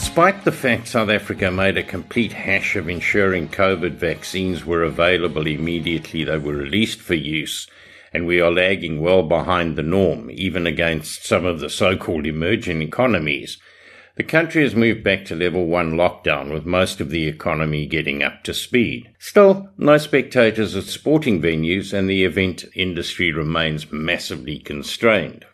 Despite the fact South Africa made a complete hash of ensuring COVID vaccines were available immediately they were released for use, and we are lagging well behind the norm, even against some of the so called emerging economies, the country has moved back to level one lockdown, with most of the economy getting up to speed. Still, no spectators at sporting venues, and the event industry remains massively constrained.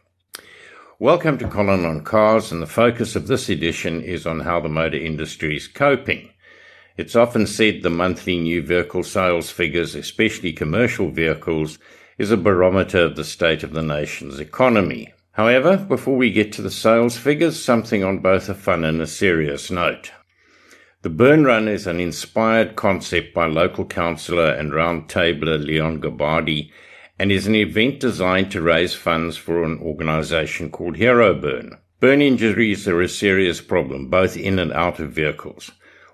Welcome to Colin on Cars, and the focus of this edition is on how the motor industry is coping. It's often said the monthly new vehicle sales figures, especially commercial vehicles, is a barometer of the state of the nation's economy. However, before we get to the sales figures, something on both a fun and a serious note. The Burn Run is an inspired concept by local councillor and roundtabler Leon Gabardi and is an event designed to raise funds for an organization called Hero Burn. Burn injuries are a serious problem, both in and out of vehicles.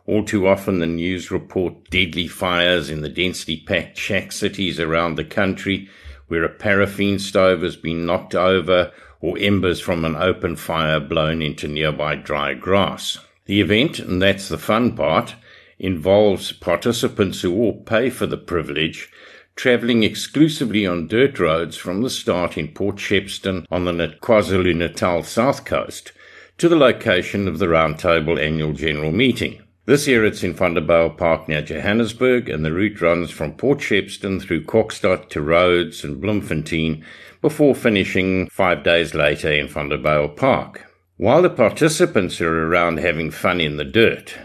All too often, the news report deadly fires in the densely packed shack cities around the country where a paraffin stove has been knocked over or embers from an open fire blown into nearby dry grass. The event, and that's the fun part, involves participants who all pay for the privilege travelling exclusively on dirt roads from the start in Port Shepstone on the KwaZulu Natal south coast to the location of the Roundtable annual general meeting. This year it's in Vanderbijl Park near Johannesburg, and the route runs from Port Shepstone through Kokstad to Rhodes and Bloemfontein before finishing five days later in Vanderbijl Park. While the participants are around having fun in the dirt,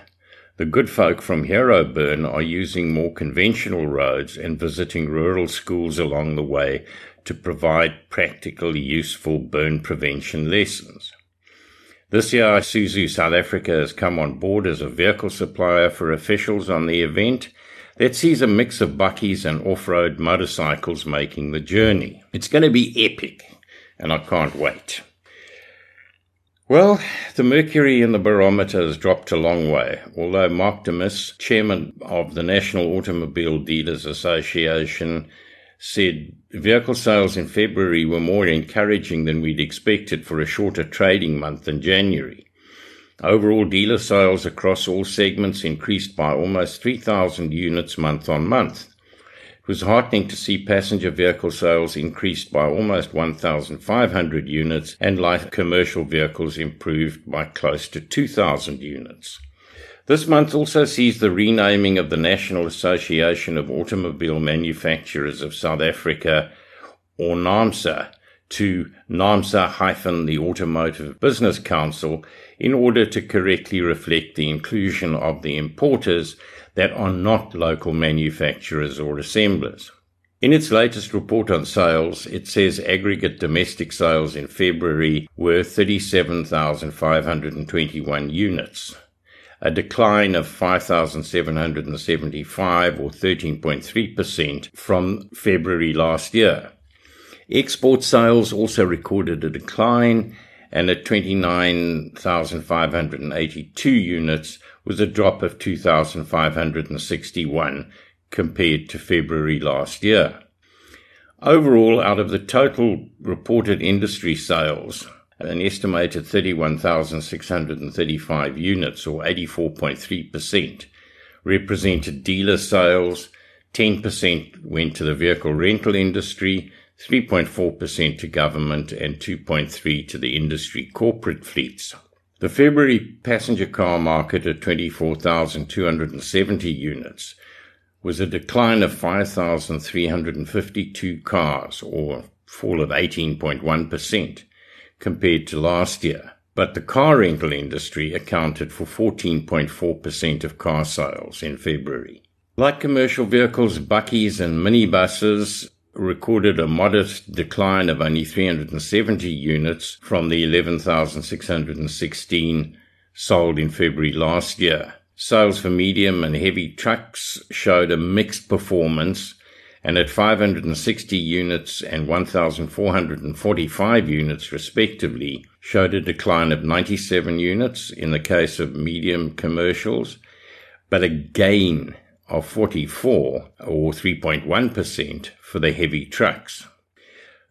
the good folk from Hero Burn are using more conventional roads and visiting rural schools along the way to provide practically useful burn prevention lessons. This year, Isuzu South Africa has come on board as a vehicle supplier for officials on the event that sees a mix of bakkies and off-road motorcycles making the journey. It's going to be epic, and I can't wait. Well, the mercury in the barometer has dropped a long way, although Mark Dommisse, chairman of the National Automobile Dealers Association, said vehicle sales in February were more encouraging than we'd expected for a shorter trading month than January. Overall dealer sales across all segments increased by almost 3,000 units month on month. It was heartening to see passenger vehicle sales increased by almost 1,500 units and light commercial vehicles improved by close to 2,000 units. This month also sees the renaming of the National Association of Automobile Manufacturers of South Africa, or NAAMSA, to NAAMSA-the Automotive Business Council in order to correctly reflect the inclusion of the importers that are not local manufacturers or assemblers. In its latest report on sales, it says aggregate domestic sales in February were 37,521 units, a decline of 5,775 or 13.3% from February last year. Export sales also recorded a decline and at 29,582 units was a drop of 2,561 compared to February last year. Overall, out of the total reported industry sales, an estimated 31,635 units, or 84.3%, represented dealer sales, 10% went to the vehicle rental industry, 3.4% to government, and 2.3% to the industry corporate fleets. The February passenger car market at 24,270 units was a decline of 5,352 cars, or fall of 18.1% compared to last year. But the car rental industry accounted for 14.4% of car sales in February. Light commercial vehicles, bakkies and minibuses recorded a modest decline of only 370 units from the 11,616 sold in February last year. Sales for medium and heavy trucks showed a mixed performance and at 560 units and 1,445 units respectively showed a decline of 97 units in the case of medium commercials, but a gain of 44 or 3.1% for the heavy trucks.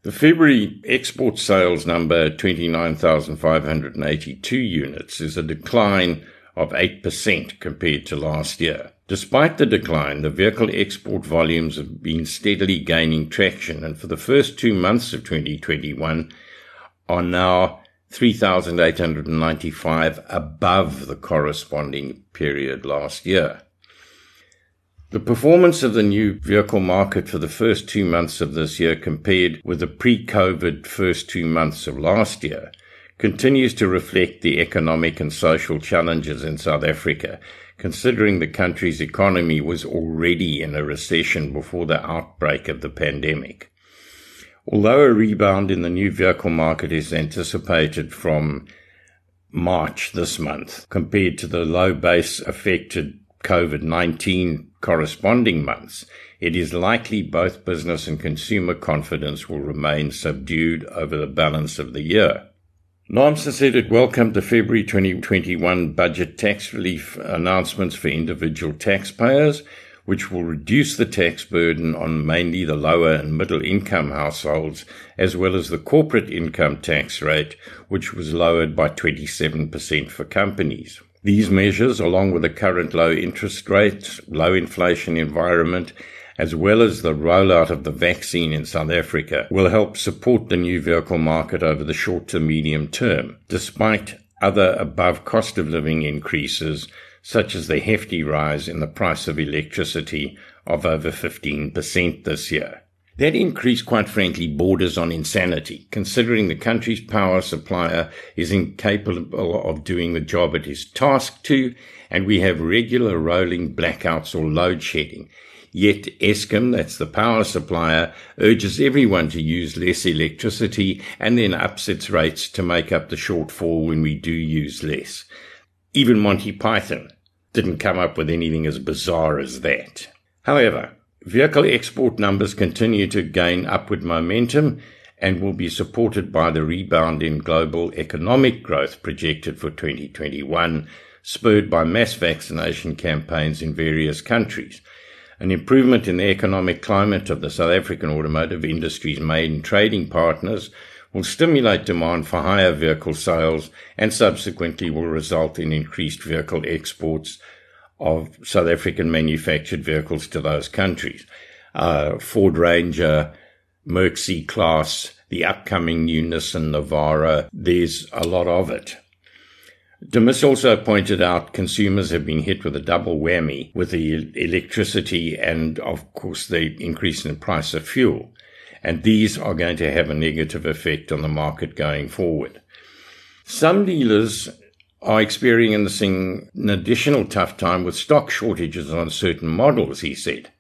The February export sales number, 29,582 units, is a decline of 8% compared to last year. Despite the decline, the vehicle export volumes have been steadily gaining traction, and for the first two months of 2021 are now 3,895 above the corresponding period last year. The performance of the new vehicle market for the first two months of this year compared with the pre-COVID first two months of last year continues to reflect the economic and social challenges in South Africa, considering the country's economy was already in a recession before the outbreak of the pandemic. Although a rebound in the new vehicle market is anticipated from March this month compared to the low base affected COVID 19 corresponding months, it is likely both business and consumer confidence will remain subdued over the balance of the year. NAAMSA said it welcomed the February 2021 budget tax relief announcements for individual taxpayers, which will reduce the tax burden on mainly the lower and middle income households, as well as the corporate income tax rate, which was lowered by 27% for companies. These measures, along with the current low interest rates, low inflation environment, as well as the rollout of the vaccine in South Africa, will help support the new vehicle market over the short to medium term, despite other above cost of living increases, such as the hefty rise in the price of electricity of over 15% this year. That increase, quite frankly, borders on insanity, considering the country's power supplier is incapable of doing the job it is tasked to, and we have regular rolling blackouts or load shedding. Yet Eskom, that's the power supplier, urges everyone to use less electricity and then ups its rates to make up the shortfall when we do use less. Even Monty Python didn't come up with anything as bizarre as that. However, Vehicle export numbers continue to gain upward momentum and will be supported by the rebound in global economic growth projected for 2021, spurred by mass vaccination campaigns in various countries. An improvement in the economic climate of the South African automotive industry's main trading partners will stimulate demand for higher vehicle sales and subsequently will result in increased vehicle exports of South African manufactured vehicles to those countries. Uh, Ford Ranger, Merc C Class, the upcoming new Nissan Navara, there's a lot of it. Dommisse also pointed out consumers have been hit with a double whammy with the electricity and, of course, the increase in the price of fuel. And these are going to have a negative effect on the market going forward. Some dealers are experiencing an additional tough time with stock shortages on certain models, he said.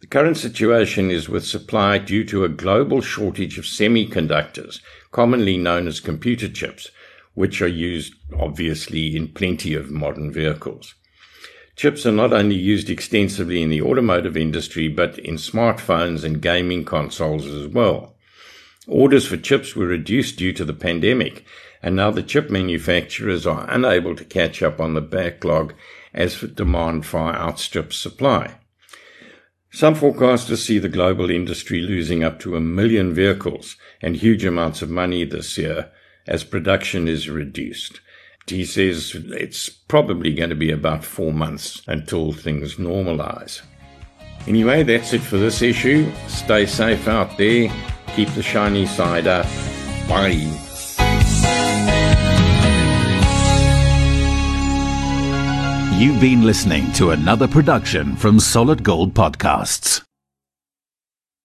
The current situation is with supply due to a global shortage of semiconductors, commonly known as computer chips, which are used obviously in plenty of modern vehicles. Chips are not only used extensively in the automotive industry, but in smartphones and gaming consoles as well. Orders for chips were reduced due to the pandemic, and now the chip manufacturers are unable to catch up on the backlog as demand far outstrips supply. Some forecasters see the global industry losing up to a million vehicles and huge amounts of money this year as production is reduced. He says it's probably going to be about four months until things normalize. Anyway, that's it for this issue. Stay safe out there. Keep the shiny side up. Bye. You've been listening to another production from Solid Gold Podcasts.